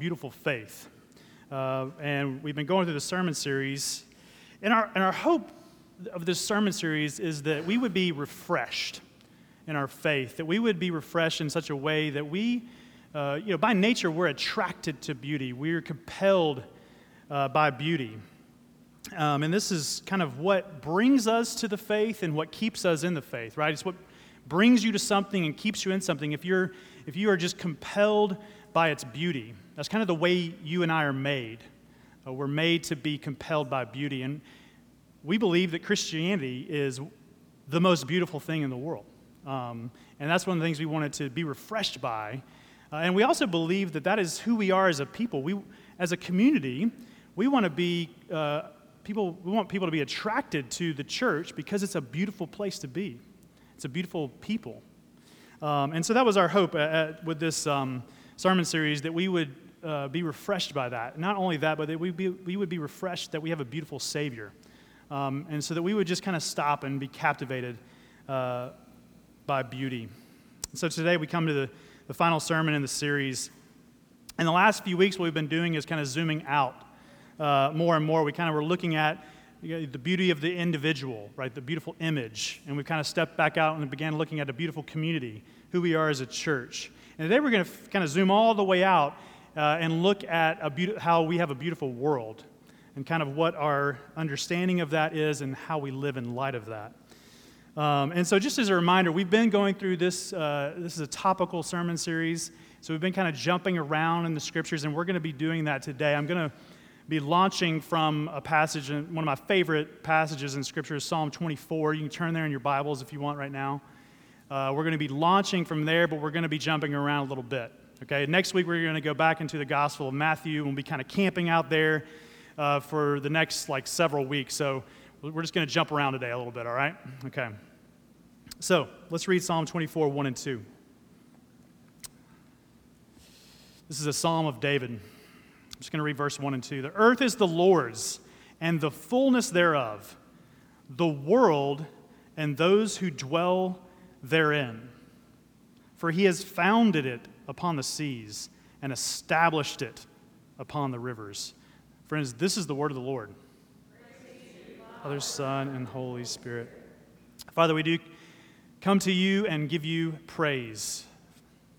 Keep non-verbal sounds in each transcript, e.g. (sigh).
Beautiful Faith. Uh, and we've been going through the sermon series. And our, and our hope of this sermon series is that we would be refreshed in our faith, that we would be refreshed in such a way that we, uh, you know, by nature, we're attracted to beauty. We're compelled uh, by beauty. Um, and this is kind of what brings us to the faith and what keeps us in the faith, right? It's what brings you to something and keeps you in something. If, you're, if you are just compelled by its beauty, that's kind of the way you and I are made. Uh, we're made to be compelled by beauty. And we believe that Christianity is the most beautiful thing in the world. Um, and that's one of the things we wanted to be refreshed by. Uh, and we also believe that that is who we are as a people. We, as a community, we want to be uh, people. We want people to be attracted to the church because it's a beautiful place to be. It's a beautiful people. Um, and so that was our hope at, at, with this um, sermon series that we would uh, be refreshed by that. Not only that, but that we, be, we would be refreshed that we have a beautiful Savior. Um, and so that we would just kind of stop and be captivated uh, by beauty. So today we come to the, the final sermon in the series. In the last few weeks, what we've been doing is kind of zooming out uh, more and more. We kind of were looking at the beauty of the individual, right? The beautiful image. And we kind of stepped back out and began looking at a beautiful community, who we are as a church. And today we're going to kind of zoom all the way out uh, and look at be- how we have a beautiful world and kind of what our understanding of that is and how we live in light of that. Um, and so, just as a reminder, we've been going through this. Uh, this is a topical sermon series. So, we've been kind of jumping around in the scriptures, and we're going to be doing that today. I'm going to be launching from a passage, in, one of my favorite passages in scripture is Psalm 24. You can turn there in your Bibles if you want right now. Uh, we're going to be launching from there, but we're going to be jumping around a little bit. Okay, next week we're going to go back into the Gospel of Matthew. We'll be kind of camping out there uh, for the next like several weeks. So we're just going to jump around today a little bit, all right? Okay. So let's read Psalm 24, 1 and 2. This is a psalm of David. I'm just going to read verse 1 and 2. The earth is the Lord's and the fullness thereof, the world and those who dwell therein. For he has founded it upon the seas and established it upon the rivers. Friends, this is the word of the Lord. Father, Son, and Holy Spirit. Father, we do come to you and give you praise.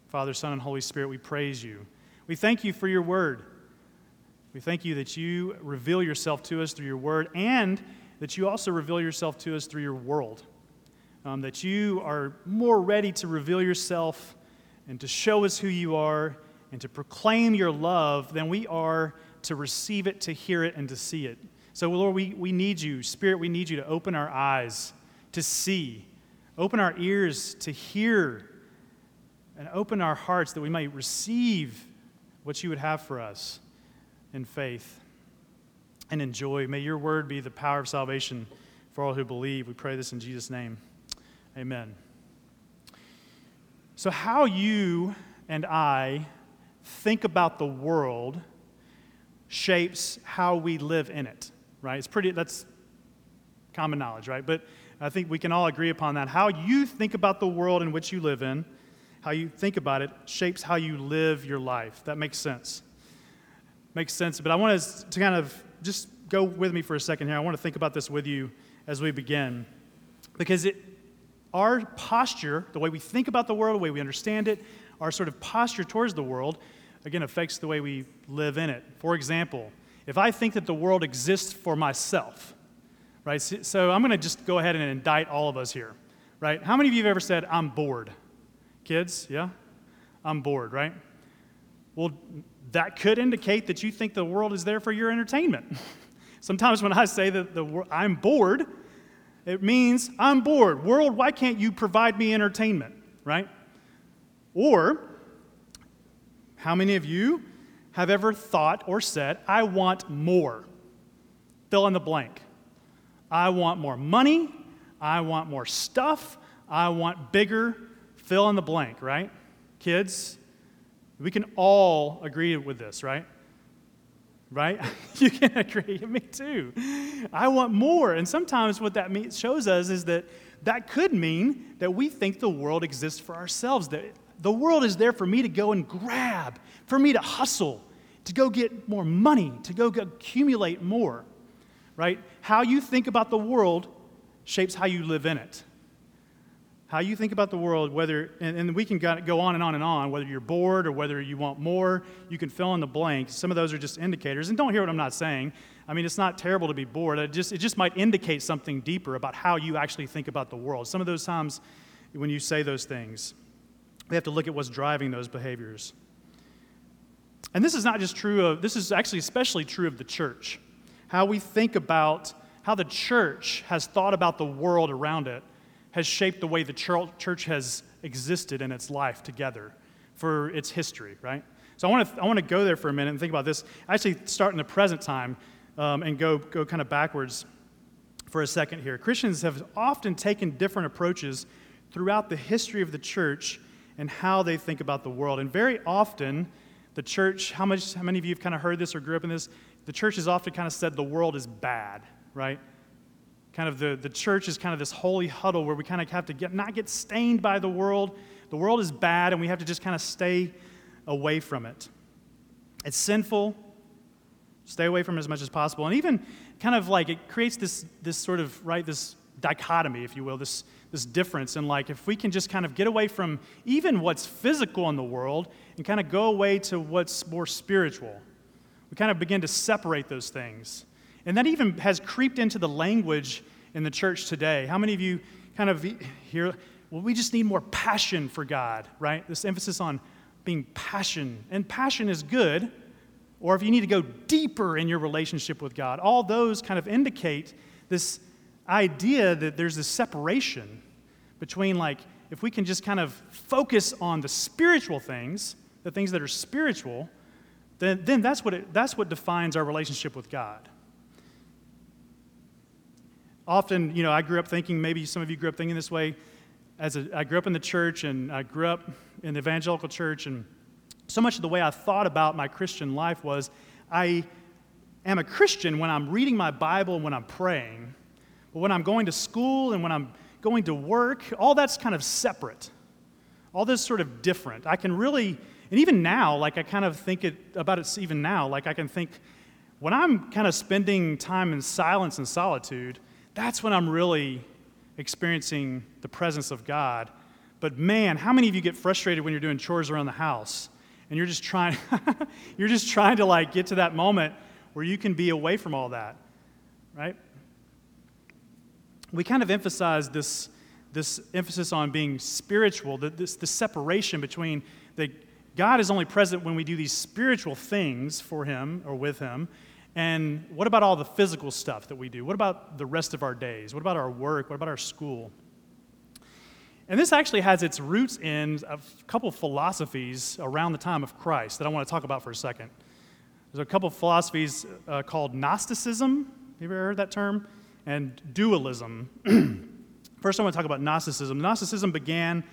Father, Son, and Holy Spirit, we praise you. We thank you for your word. We thank you that you reveal yourself to us through your word and that you also reveal yourself to us through your world. Um, that you are more ready to reveal yourself and to show us who you are and to proclaim your love than we are to receive it, to hear it, and to see it. So, Lord, we, we need you. Spirit, we need you to open our eyes to see, open our ears to hear, and open our hearts that we might receive what you would have for us in faith and in joy. May your word be the power of salvation for all who believe. We pray this in Jesus' name. Amen. So, how you and I think about the world shapes how we live in it right? It's pretty, that's common knowledge, right? But I think we can all agree upon that. How you think about the world in which you live in, how you think about it, shapes how you live your life. That makes sense. Makes sense. But I want to kind of just go with me for a second here. I want to think about this with you as we begin. Because it, our posture, the way we think about the world, the way we understand it, our sort of posture towards the world, again, affects the way we live in it. For example, if I think that the world exists for myself, right? So I'm going to just go ahead and indict all of us here, right? How many of you have ever said, I'm bored? Kids, yeah? I'm bored, right? Well, that could indicate that you think the world is there for your entertainment. (laughs) Sometimes when I say that the, I'm bored, it means I'm bored. World, why can't you provide me entertainment, right? Or, how many of you have ever thought or said, I want more? Fill in the blank. I want more money. I want more stuff. I want bigger. Fill in the blank, right? Kids, we can all agree with this, right? Right? (laughs) you can agree. With me too. I want more. And sometimes what that means, shows us is that that could mean that we think the world exists for ourselves, that the world is there for me to go and grab, for me to hustle. to go get more money, to go accumulate more, right? How you think about the world shapes how you live in it. How you think about the world, whether, and, and we can go on and on and on, whether you're bored or whether you want more, you can fill in the blanks. Some of those are just indicators. And don't hear what I'm not saying. I mean, it's not terrible to be bored. It just, it just might indicate something deeper about how you actually think about the world. Some of those times when you say those things, we have to look at what's driving those behaviors. And this is not just true of, this is actually especially true of the church. How we think about, how the church has thought about the world around it has shaped the way the church has existed in its life together for its history, right? So I want to, I want to go there for a minute and think about this. Actually, start in the present time um, and go, go kind of backwards for a second here. Christians have often taken different approaches throughout the history of the church and how they think about the world. And very often, the church, how, much, how many of you have kind of heard this or grew up in this? The church has often kind of said the world is bad, right? Kind of the, the church is kind of this holy huddle where we kind of have to get, not get stained by the world. The world is bad, and we have to just kind of stay away from it. It's sinful. Stay away from it as much as possible. And even kind of like it creates this, this sort of, right, this dichotomy, if you will, this, this difference. And like if we can just kind of get away from even what's physical in the world and kind of go away to what's more spiritual, we kind of begin to separate those things. And that even has creeped into the language in the church today. How many of you kind of hear, well, we just need more passion for God, right? This emphasis on being passion. And passion is good, or if you need to go deeper in your relationship with God, all those kind of indicate this idea that there's this separation between, like, if we can just kind of focus on the spiritual things, the things that are spiritual, then, then that's, what it, that's what defines our relationship with God often, you know, I grew up thinking, maybe some of you grew up thinking this way. As a, I grew up in the church and I grew up in the evangelical church, and so much of the way I thought about my Christian life was I am a Christian when I'm reading my Bible and when I'm praying. But when I'm going to school and when I'm going to work, all that's kind of separate. All this sort of different. I can really, and even now, like I kind of think it, about it even now, like I can think when I'm kind of spending time in silence and solitude, that's when I'm really experiencing the presence of God. But man, how many of you get frustrated when you're doing chores around the house and you're just trying (laughs) you're just trying to like get to that moment where you can be away from all that, right? We kind of emphasize this this emphasis on being spiritual, this the separation between that God is only present when we do these spiritual things for him or with him and what about all the physical stuff that we do? What about the rest of our days? What about our work? What about our school? And this actually has its roots in a couple of philosophies around the time of Christ that I want to talk about for a second. There's a couple of philosophies uh, called Gnosticism. Have you ever heard that term? And dualism. (clears throat) First, I want to talk about Gnosticism. Gnosticism began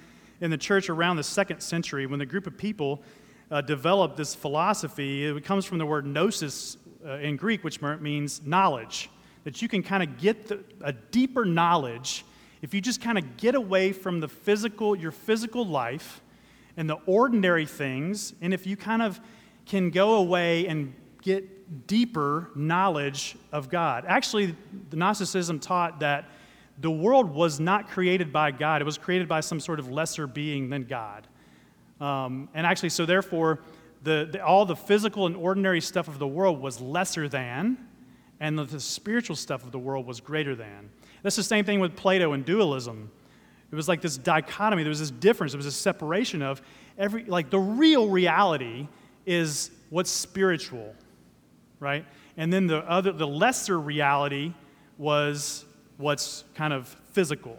in the church around the second century when the group of people uh, developed this philosophy. It comes from the word gnosis, uh, in Greek, which means knowledge. That you can kind of get the, a deeper knowledge if you just kind of get away from the physical, your physical life and the ordinary things, and if you kind of can go away and get deeper knowledge of God. Actually, the Gnosticism taught that the world was not created by God, it was created by some sort of lesser being than God. Um, and actually, so therefore, the, the, all the physical and ordinary stuff of the world was lesser than, and the, the spiritual stuff of the world was greater than. That's the same thing with Plato and dualism. It was like this dichotomy, there was this difference, there was this separation of every, like the real reality is what's spiritual, right? And then the other, the lesser reality was what's kind of physical.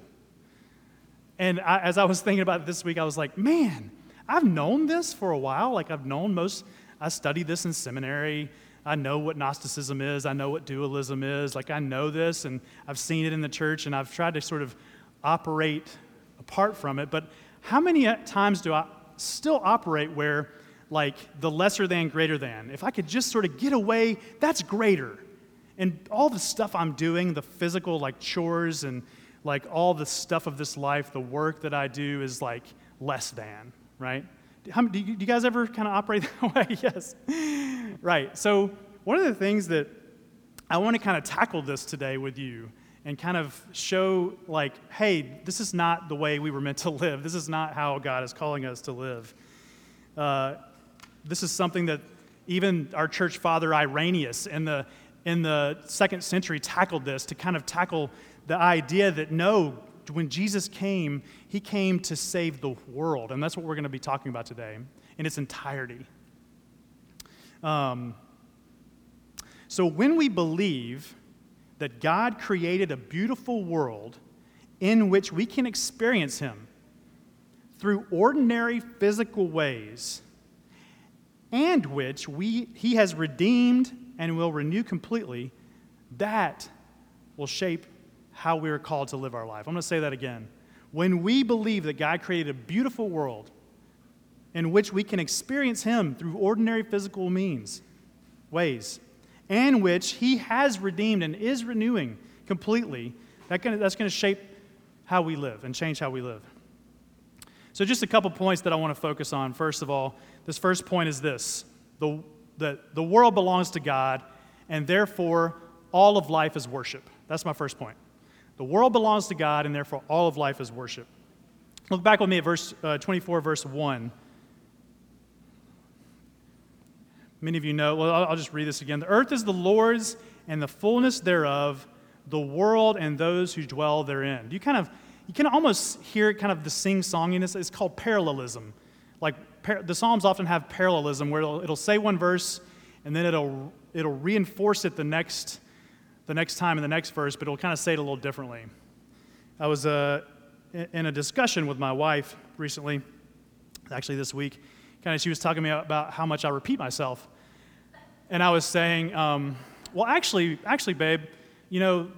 And I, as I was thinking about it this week, I was like, man, I've known this for a while. Like, I've known most, I studied this in seminary. I know what Gnosticism is. I know what dualism is. Like, I know this, and I've seen it in the church, and I've tried to sort of operate apart from it. But how many times do I still operate where, like, the lesser than, greater than? If I could just sort of get away, that's greater. And all the stuff I'm doing, the physical, like chores and like all the stuff of this life, the work that I do is like less than right? How, do, you, do you guys ever kind of operate (laughs) that way? yes. Right. So, one of the things that I want to kind of tackle this today with you and kind of show, like, hey, this is not the way we were meant to live. This is not how God is calling us to live. Uh, this is something that even our church father Irenaeus in the, in the second century tackled this to kind of tackle the idea that no, when Jesus came, he came to save the world. And that's what we're going to be talking about today in its entirety. Um, so when we believe that God created a beautiful world in which we can experience Him through ordinary physical ways, and which we, He has redeemed and will renew completely, that will shape how we are called to live our life. I'm going to say that again. When we believe that God created a beautiful world in which we can experience Him through ordinary physical means, ways, and which He has redeemed and is renewing completely, that that's going to shape how we live and change how we live. So, just a couple points that I want to focus on. First of all, this first point is this the, the, the world belongs to God, and therefore all of life is worship. That's my first point. The world belongs to God, and therefore all of life is worship. Look back with me at verse uh, 24, verse 1. Many of you know, well, I'll just read this again. The earth is the Lord's and the fullness thereof, the world and those who dwell therein. You kind of, you can almost hear kind of the sing songiness. It's called parallelism. Like par- the Psalms often have parallelism where it'll, it'll say one verse and then it'll, it'll reinforce it the next the next time in the next verse, but it'll kind of say it a little differently. I was uh, in a discussion with my wife recently, actually this week. Kind of, she was talking to me about how much I repeat myself, and I was saying, um, "Well, actually, actually, babe, you know,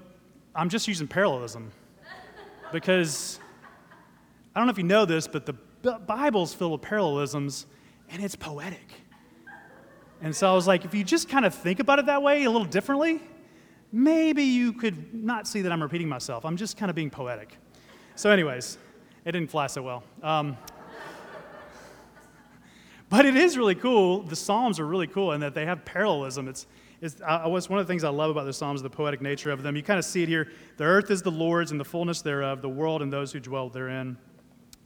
I'm just using parallelism because I don't know if you know this, but the Bible's filled with parallelisms, and it's poetic." And so I was like, if you just kind of think about it that way a little differently, maybe you could not see that I'm repeating myself. I'm just kind of being poetic. So, anyways, it didn't fly so well. Um, but it is really cool. The Psalms are really cool in that they have parallelism. It's, it's, I, one of the things I love about the Psalms, the poetic nature of them. You kind of see it here. The earth is the Lord's and the fullness thereof, the world and those who dwell therein.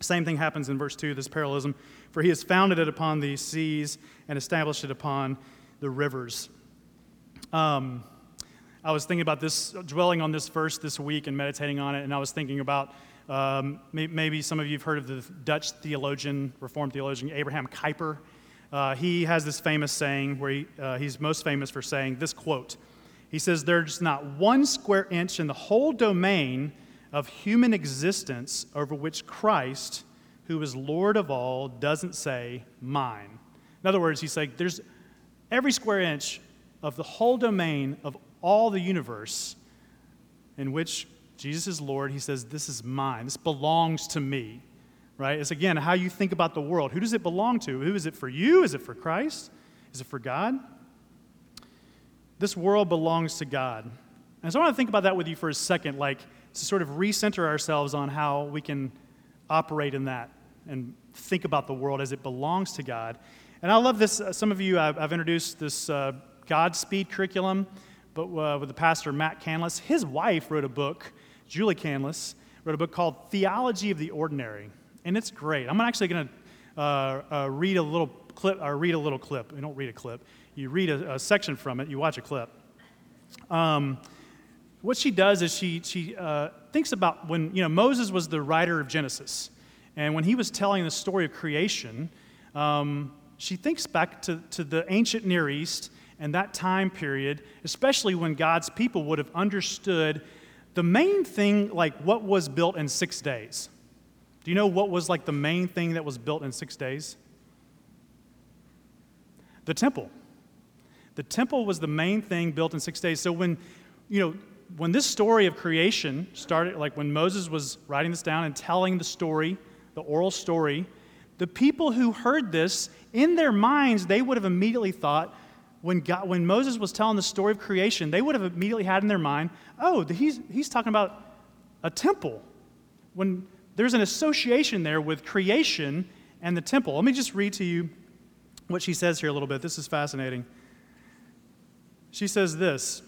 Same thing happens in verse 2, this parallelism. For he has founded it upon the seas and established it upon the rivers. Um, I was thinking about this, dwelling on this verse this week and meditating on it, and I was thinking about um, maybe some of you have heard of the Dutch theologian, Reformed theologian, Abraham Kuyper. Uh, he has this famous saying where he, uh, he's most famous for saying this quote. He says, There's not one square inch in the whole domain of human existence over which Christ, who is Lord of all, doesn't say, Mine. In other words, he's saying, There's every square inch of the whole domain of all the universe in which Jesus is Lord, he says, This is mine. This belongs to me. Right? It's again how you think about the world. Who does it belong to? Who is it for you? Is it for Christ? Is it for God? This world belongs to God. And so I want to think about that with you for a second, like to sort of recenter ourselves on how we can operate in that and think about the world as it belongs to God. And I love this. Some of you, I've, I've introduced this uh, Godspeed curriculum but uh, with the pastor Matt Canlis. His wife wrote a book, Julie Canlis, wrote a book called Theology of the Ordinary, and it's great. I'm actually going to uh, uh, read a little clip, or read a little clip. You don't read a clip. You read a, a section from it. You watch a clip. Um, what she does is she she uh, thinks about when you know Moses was the writer of Genesis, and when he was telling the story of creation. Um, she thinks back to, to the ancient Near East and that time period, especially when God's people would have understood the main thing, like what was built in six days. Do you know what was like the main thing that was built in six days? The temple. The temple was the main thing built in six days. So when, you know, when this story of creation started, like when Moses was writing this down and telling the story, the oral story, the people who heard this, in their minds, they would have immediately thought, when, God, when Moses was telling the story of creation, they would have immediately had in their mind, oh, he's, he's talking about a temple. When there's an association there with creation and the temple. Let me just read to you what she says here a little bit. This is fascinating. She says this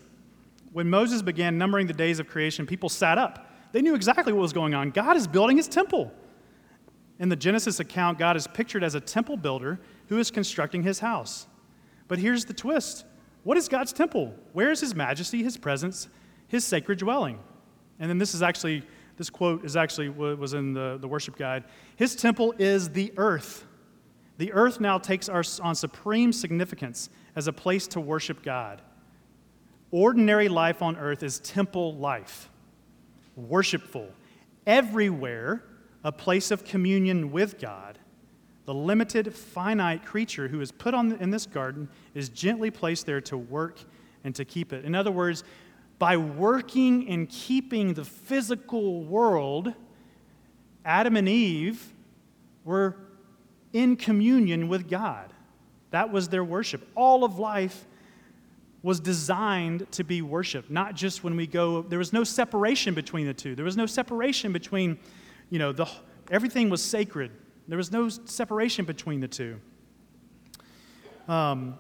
When Moses began numbering the days of creation, people sat up. They knew exactly what was going on. God is building his temple. In the Genesis account, God is pictured as a temple builder who is constructing his house. But here's the twist what is God's temple? Where is his majesty, his presence, his sacred dwelling? And then this is actually, this quote is actually what was in the, the worship guide. His temple is the earth. The earth now takes our, on supreme significance as a place to worship God. Ordinary life on earth is temple life, worshipful. Everywhere, a place of communion with God. The limited, finite creature who is put on in this garden is gently placed there to work and to keep it. In other words, by working and keeping the physical world, Adam and Eve were in communion with God. That was their worship. All of life was designed to be worship, not just when we go, there was no separation between the two. There was no separation between, you know, the, everything was sacred. There was no separation between the two. Um,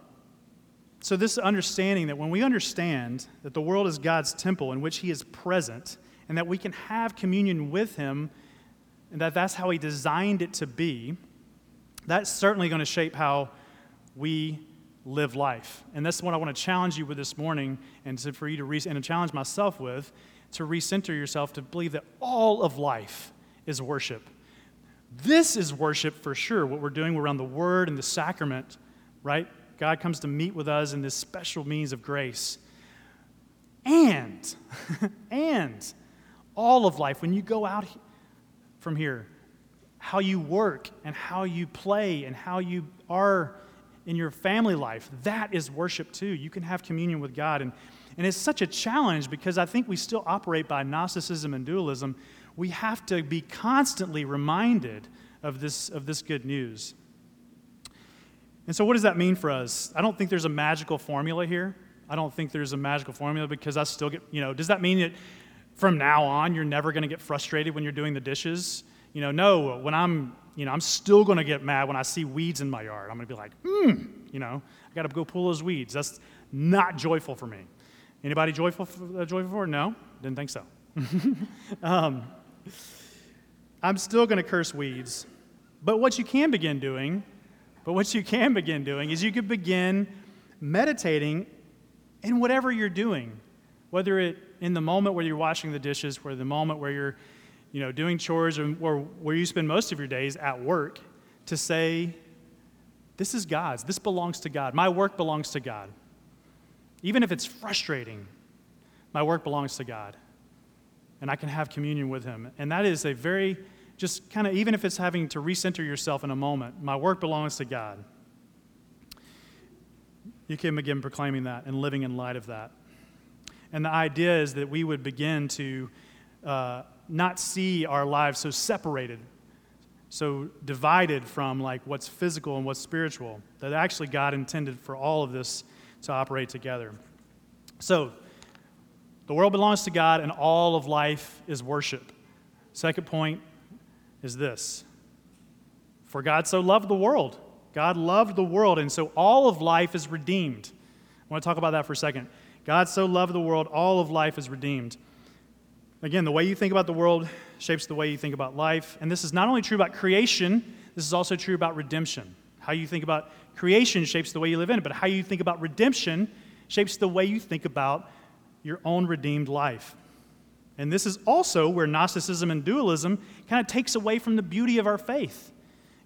so, this understanding that when we understand that the world is God's temple in which He is present, and that we can have communion with Him, and that that's how He designed it to be, that's certainly going to shape how we live life. And that's what I want to challenge you with this morning, and to, for you to re- and to challenge myself with, to recenter yourself to believe that all of life is worship. This is worship for sure, what we're doing around the Word and the sacrament, right? God comes to meet with us in this special means of grace. And, (laughs) and all of life, when you go out from here, how you work and how you play and how you are in your family life, that is worship too. You can have communion with God. And, and it's such a challenge because I think we still operate by Gnosticism and dualism. We have to be constantly reminded of this, of this good news. And so, what does that mean for us? I don't think there's a magical formula here. I don't think there's a magical formula because I still get, you know, does that mean that from now on you're never going to get frustrated when you're doing the dishes? You know, no, when I'm, you know, I'm still going to get mad when I see weeds in my yard. I'm going to be like, hmm, you know, I got to go pull those weeds. That's not joyful for me. Anybody joyful for, uh, joyful for? No, didn't think so. (laughs) um, I'm still going to curse weeds. But what you can begin doing but what you can begin doing is you can begin meditating in whatever you're doing, whether it in the moment where you're washing the dishes, or the moment where you're, you know, doing chores, or, or where you spend most of your days at work, to say, "This is God's. This belongs to God. My work belongs to God." Even if it's frustrating, my work belongs to God, and I can have communion with Him, and that is a very just kind of, even if it's having to recenter yourself in a moment, my work belongs to God. You can begin proclaiming that and living in light of that. And the idea is that we would begin to uh, not see our lives so separated, so divided from like what's physical and what's spiritual, that actually God intended for all of this to operate together. So, the world belongs to God and all of life is worship. Second point, is this For God so loved the world. God loved the world, and so all of life is redeemed. I want to talk about that for a second. God so loved the world, all of life is redeemed. Again, the way you think about the world shapes the way you think about life. And this is not only true about creation, this is also true about redemption. How you think about creation shapes the way you live in it, but how you think about redemption shapes the way you think about your own redeemed life. And this is also where Gnosticism and dualism kind of takes away from the beauty of our faith,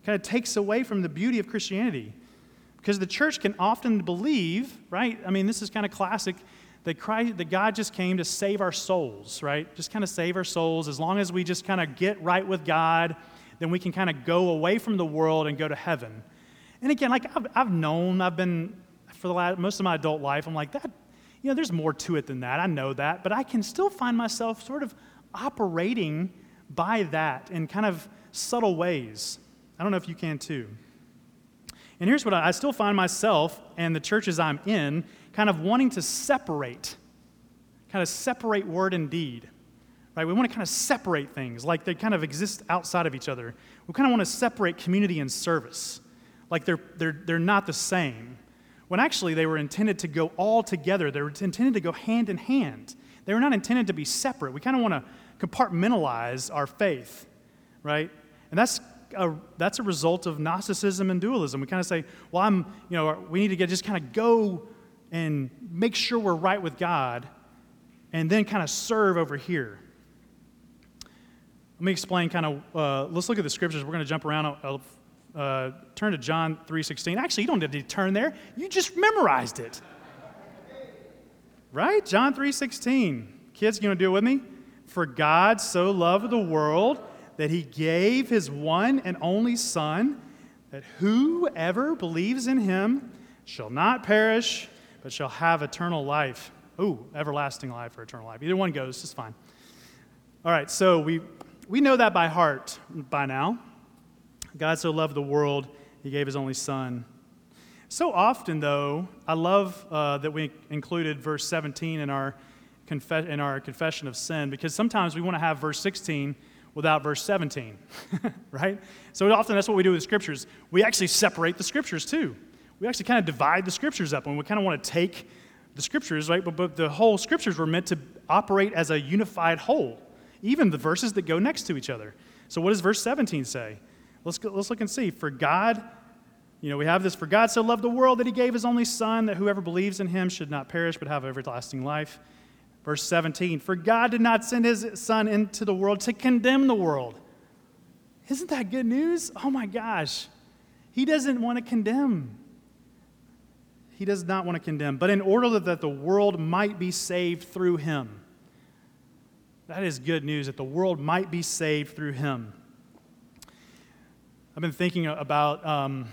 kind of takes away from the beauty of Christianity. Because the church can often believe, right? I mean, this is kind of classic that, Christ, that God just came to save our souls, right? Just kind of save our souls. As long as we just kind of get right with God, then we can kind of go away from the world and go to heaven. And again, like I've, I've known, I've been, for the last, most of my adult life, I'm like, that, you know, there's more to it than that. I know that. But I can still find myself sort of operating by that in kind of subtle ways. I don't know if you can too. And here's what I, I still find myself and the churches I'm in kind of wanting to separate, kind of separate word and deed, right? We want to kind of separate things like they kind of exist outside of each other. We kind of want to separate community and service, like they're, they're, they're not the same. When actually they were intended to go all together, they were intended to go hand in hand. They were not intended to be separate. We kind of want to compartmentalize our faith, right? And that's a, that's a result of Gnosticism and dualism. We kind of say, well, I'm, you know, we need to get, just kind of go and make sure we're right with God and then kind of serve over here. Let me explain kind of, uh, let's look at the scriptures. We're going to jump around. Uh, turn to John 3.16. Actually, you don't have to turn there. You just memorized it. Right? John 3.16. Kids, you want to do it with me? For God so loved the world that he gave his one and only Son, that whoever believes in him shall not perish, but shall have eternal life. Ooh, everlasting life or eternal life. Either one goes, it's fine. All right, so we we know that by heart by now. God so loved the world, he gave his only son. So often, though, I love uh, that we included verse 17 in our, confe- in our confession of sin because sometimes we want to have verse 16 without verse 17, (laughs) right? So often that's what we do with scriptures. We actually separate the scriptures too. We actually kind of divide the scriptures up and we kind of want to take the scriptures, right? But, but the whole scriptures were meant to operate as a unified whole even the verses that go next to each other. So, what does verse 17 say? Let's, go, let's look and see. For God, you know, we have this, for God so loved the world that he gave his only Son, that whoever believes in him should not perish but have everlasting life. Verse 17, for God did not send his Son into the world to condemn the world. Isn't that good news? Oh my gosh. He doesn't want to condemn. He does not want to condemn, but in order that the world might be saved through him. That is good news that the world might be saved through him. I've been thinking about um,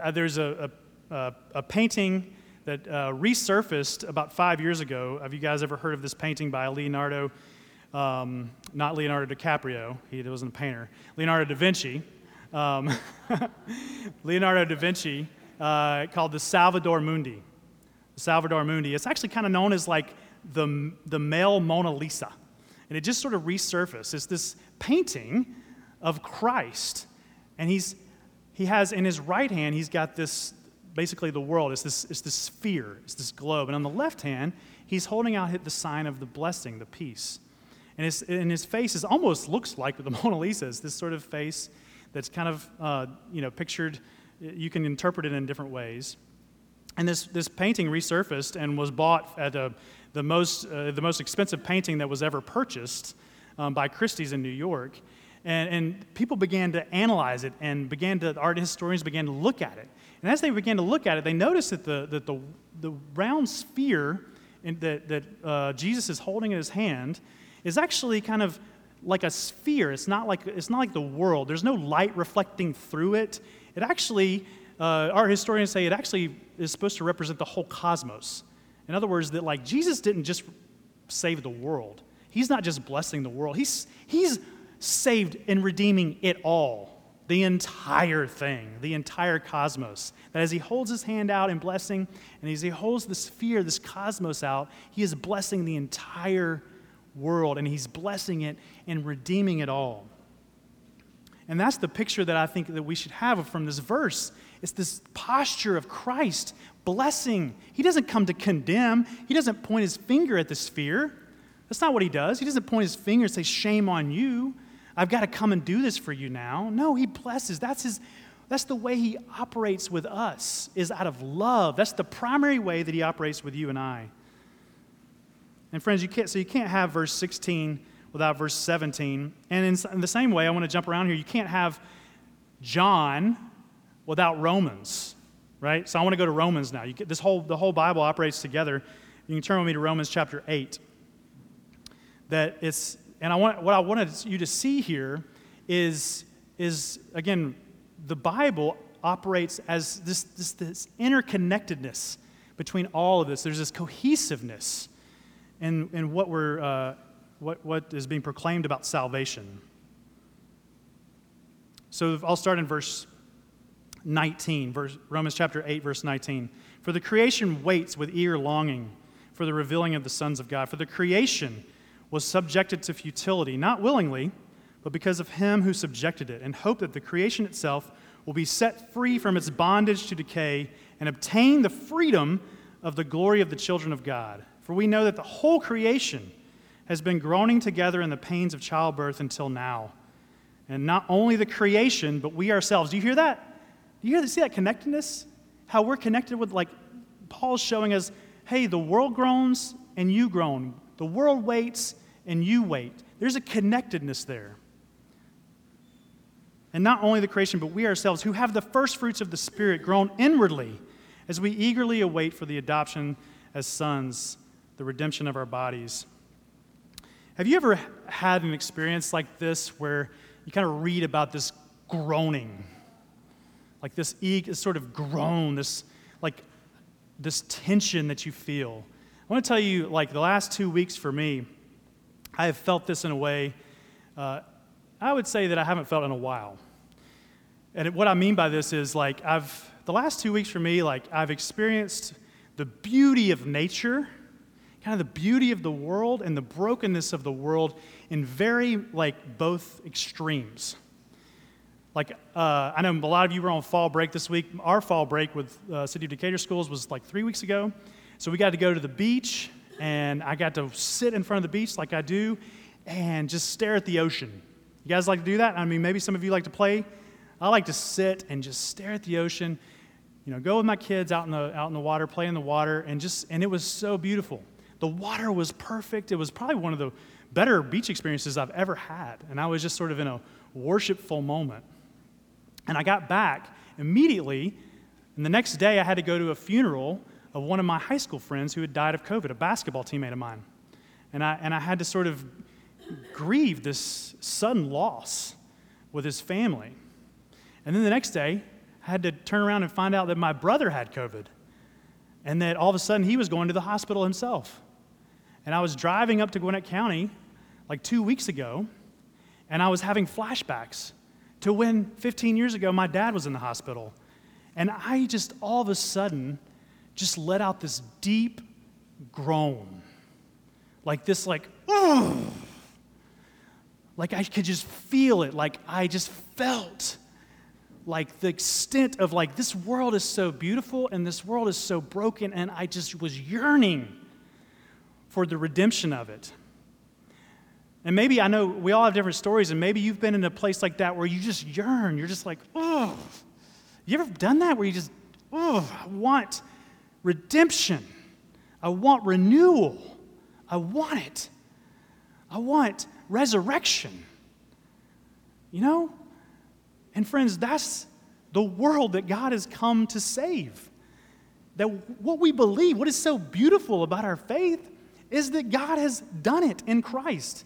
uh, there's a, a, a, painting that uh, resurfaced about five years ago. Have you guys ever heard of this painting by Leonardo? Um, not Leonardo DiCaprio, he wasn't a painter. Leonardo da Vinci. Um, (laughs) Leonardo da Vinci uh, called the Salvador Mundi. The Salvator Mundi. It's actually kind of known as like the, the male Mona Lisa. And it just sort of resurfaced. It's this painting of Christ. And he's, he has in his right hand, he's got this basically the world. It's this, it's this sphere, it's this globe. And on the left hand, he's holding out the sign of the blessing, the peace. And his, and his face is almost looks like the (laughs) Mona Lisa. It's this sort of face that's kind of, uh, you know, pictured. You can interpret it in different ways. And this, this painting resurfaced and was bought at a, the, most, uh, the most expensive painting that was ever purchased um, by Christie's in New York. And, and people began to analyze it and began to, art historians began to look at it. And as they began to look at it, they noticed that the, that the, the round sphere in, that, that uh, Jesus is holding in his hand is actually kind of like a sphere. It's not like, it's not like the world. There's no light reflecting through it. It actually, uh, our historians say it actually is supposed to represent the whole cosmos. In other words, that like Jesus didn't just save the world. He's not just blessing the world. He's, he's saved and redeeming it all, the entire thing, the entire cosmos. That as he holds his hand out in blessing, and as he holds the sphere, this cosmos out, he is blessing the entire world, and he's blessing it and redeeming it all. And that's the picture that I think that we should have from this verse. It's this posture of Christ blessing. He doesn't come to condemn, he doesn't point his finger at the sphere. That's not what he does. He doesn't point his finger and say, Shame on you. I've got to come and do this for you now. No, he blesses. That's his that's the way he operates with us is out of love. That's the primary way that he operates with you and I. And friends, you can't so you can't have verse 16 without verse 17. And in, the same way, I want to jump around here. You can't have John without Romans right? So I want to go to Romans now. Get this whole the whole Bible operates together. You can turn with me to Romans chapter 8. That it's and I want what I wanted you to see here is is again the Bible operates as this this, this interconnectedness between all of this. There's this cohesiveness in, in what we're uh, what, what is being proclaimed about salvation. So I'll start in verse 19, verse, Romans chapter 8, verse 19. For the creation waits with eager longing for the revealing of the sons of God. For the creation was subjected to futility, not willingly, but because of him who subjected it, and hope that the creation itself will be set free from its bondage to decay and obtain the freedom of the glory of the children of God. For we know that the whole creation has been groaning together in the pains of childbirth until now. And not only the creation, but we ourselves. Do you hear that? Do you hear see that connectedness? How we're connected with, like, Paul's showing us, hey, the world groans and you groan. The world waits and you wait. There's a connectedness there. And not only the creation, but we ourselves, who have the first fruits of the Spirit, groan inwardly as we eagerly await for the adoption as sons, the redemption of our bodies. Have you ever had an experience like this where you kind of read about this groaning? Like this, sort of groan, this like this tension that you feel. I want to tell you, like the last two weeks for me, I have felt this in a way uh, I would say that I haven't felt in a while. And what I mean by this is like I've the last two weeks for me, like I've experienced the beauty of nature, kind of the beauty of the world and the brokenness of the world in very like both extremes. Like uh, I know a lot of you were on fall break this week. Our fall break with uh, City of Decatur schools was like three weeks ago, so we got to go to the beach, and I got to sit in front of the beach like I do, and just stare at the ocean you guys like to do that? I mean, maybe some of you like to play. I like to sit and just stare at the ocean. You know, go with my kids out in the out in the water, play in the water, and just and it was so beautiful. The water was perfect. It was probably one of the better beach experiences I've ever had, and I was just sort of in a worshipful moment. And I got back immediately, and the next day I had to go to a funeral of one of my high school friends who had died of COVID, a basketball teammate of mine. And I, and I had to sort of grieve this sudden loss with his family. And then the next day, I had to turn around and find out that my brother had COVID and that all of a sudden he was going to the hospital himself. And I was driving up to Gwinnett County like two weeks ago, and I was having flashbacks to when 15 years ago my dad was in the hospital. And I just all of a sudden just let out this deep groan. Like this, like, oh like I could just feel it. Like I just felt like the extent of like this world is so beautiful and this world is so broken and I just was yearning for the redemption of it. And maybe I know we all have different stories, and maybe you've been in a place like that where you just yearn. You're just like, oh. You ever done that where you just, oh, I want redemption. I want renewal. I want it. I want resurrection. You know? And friends, that's the world that God has come to save. That what we believe, what is so beautiful about our faith, is that God has done it in Christ.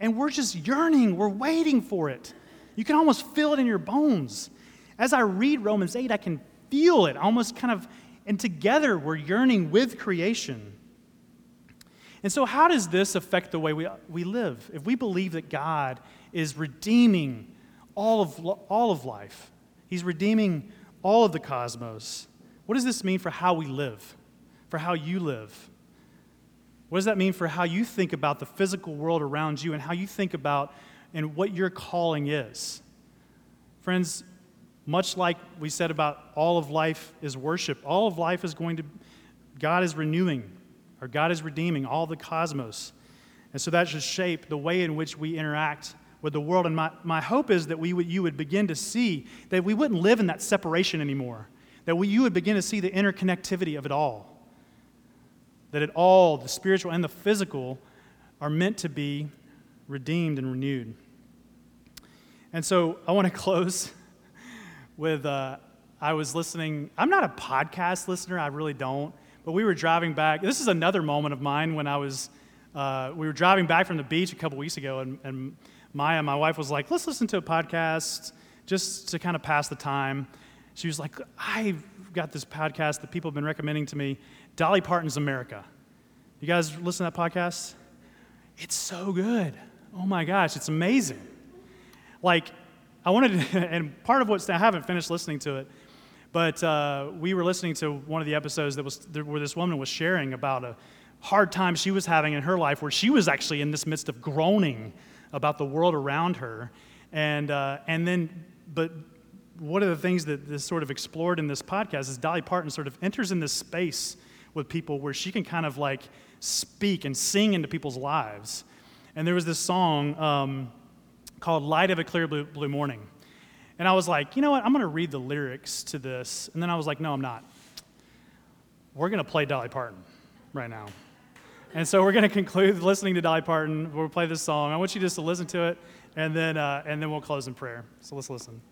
And we're just yearning, we're waiting for it. You can almost feel it in your bones. As I read Romans 8, I can feel it almost kind of, and together we're yearning with creation. And so, how does this affect the way we, we live? If we believe that God is redeeming all of, all of life, He's redeeming all of the cosmos, what does this mean for how we live, for how you live? What does that mean for how you think about the physical world around you and how you think about and what your calling is? Friends, much like we said about all of life is worship, all of life is going to, God is renewing or God is redeeming all the cosmos. And so that should shape the way in which we interact with the world. And my, my hope is that we would, you would begin to see that we wouldn't live in that separation anymore, that we, you would begin to see the interconnectivity of it all. That it all, the spiritual and the physical, are meant to be redeemed and renewed. And so I want to (laughs) close with uh, I was listening. I'm not a podcast listener, I really don't. But we were driving back. This is another moment of mine when I was, uh, we were driving back from the beach a couple weeks ago, and, and Maya, my wife, was like, let's listen to a podcast just to kind of pass the time. She was like, I've got this podcast that people have been recommending to me Dolly Parton's America. You guys listen to that podcast? It's so good. Oh my gosh, it's amazing. Like, I wanted to, (laughs) and part of what's, I haven't finished listening to it, but uh, we were listening to one of the episodes that was where this woman was sharing about a hard time she was having in her life where she was actually in this midst of groaning about the world around her. And, uh, and then, but one of the things that is sort of explored in this podcast is Dolly Parton sort of enters in this space with people where she can kind of like speak and sing into people's lives. And there was this song um, called Light of a Clear Blue, Blue Morning. And I was like, you know what? I'm going to read the lyrics to this. And then I was like, no, I'm not. We're going to play Dolly Parton right now. And so we're going to conclude listening to Dolly Parton. We'll play this song. I want you just to listen to it, and then, uh, and then we'll close in prayer. So let's listen.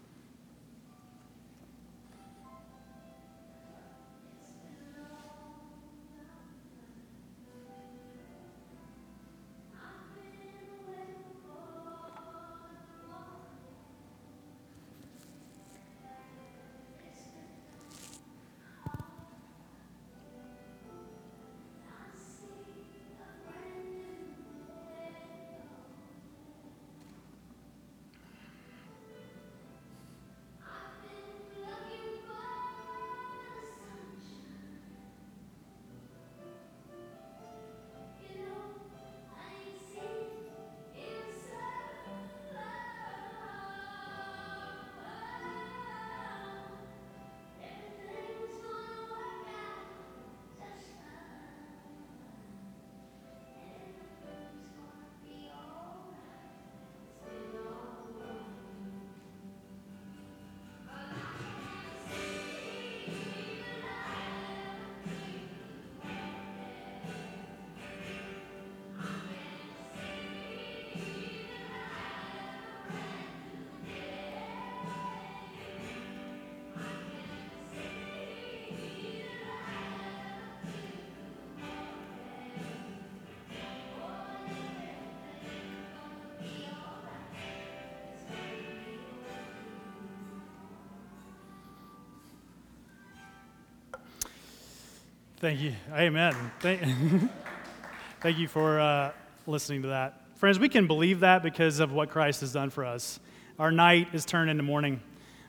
Thank you. Amen. Thank, (laughs) Thank you for uh, listening to that. Friends, we can believe that because of what Christ has done for us. Our night is turned into morning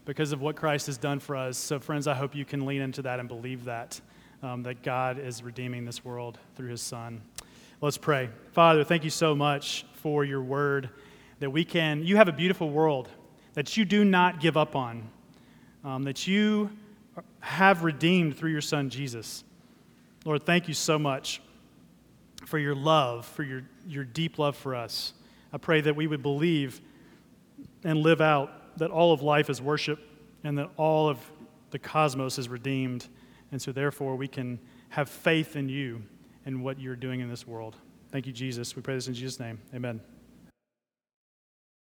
because of what Christ has done for us. So, friends, I hope you can lean into that and believe that, um, that God is redeeming this world through his Son. Let's pray. Father, thank you so much for your word that we can, you have a beautiful world that you do not give up on, um, that you have redeemed through your Son, Jesus. Lord, thank you so much for your love, for your, your deep love for us. I pray that we would believe and live out that all of life is worship and that all of the cosmos is redeemed. And so, therefore, we can have faith in you and what you're doing in this world. Thank you, Jesus. We pray this in Jesus' name. Amen.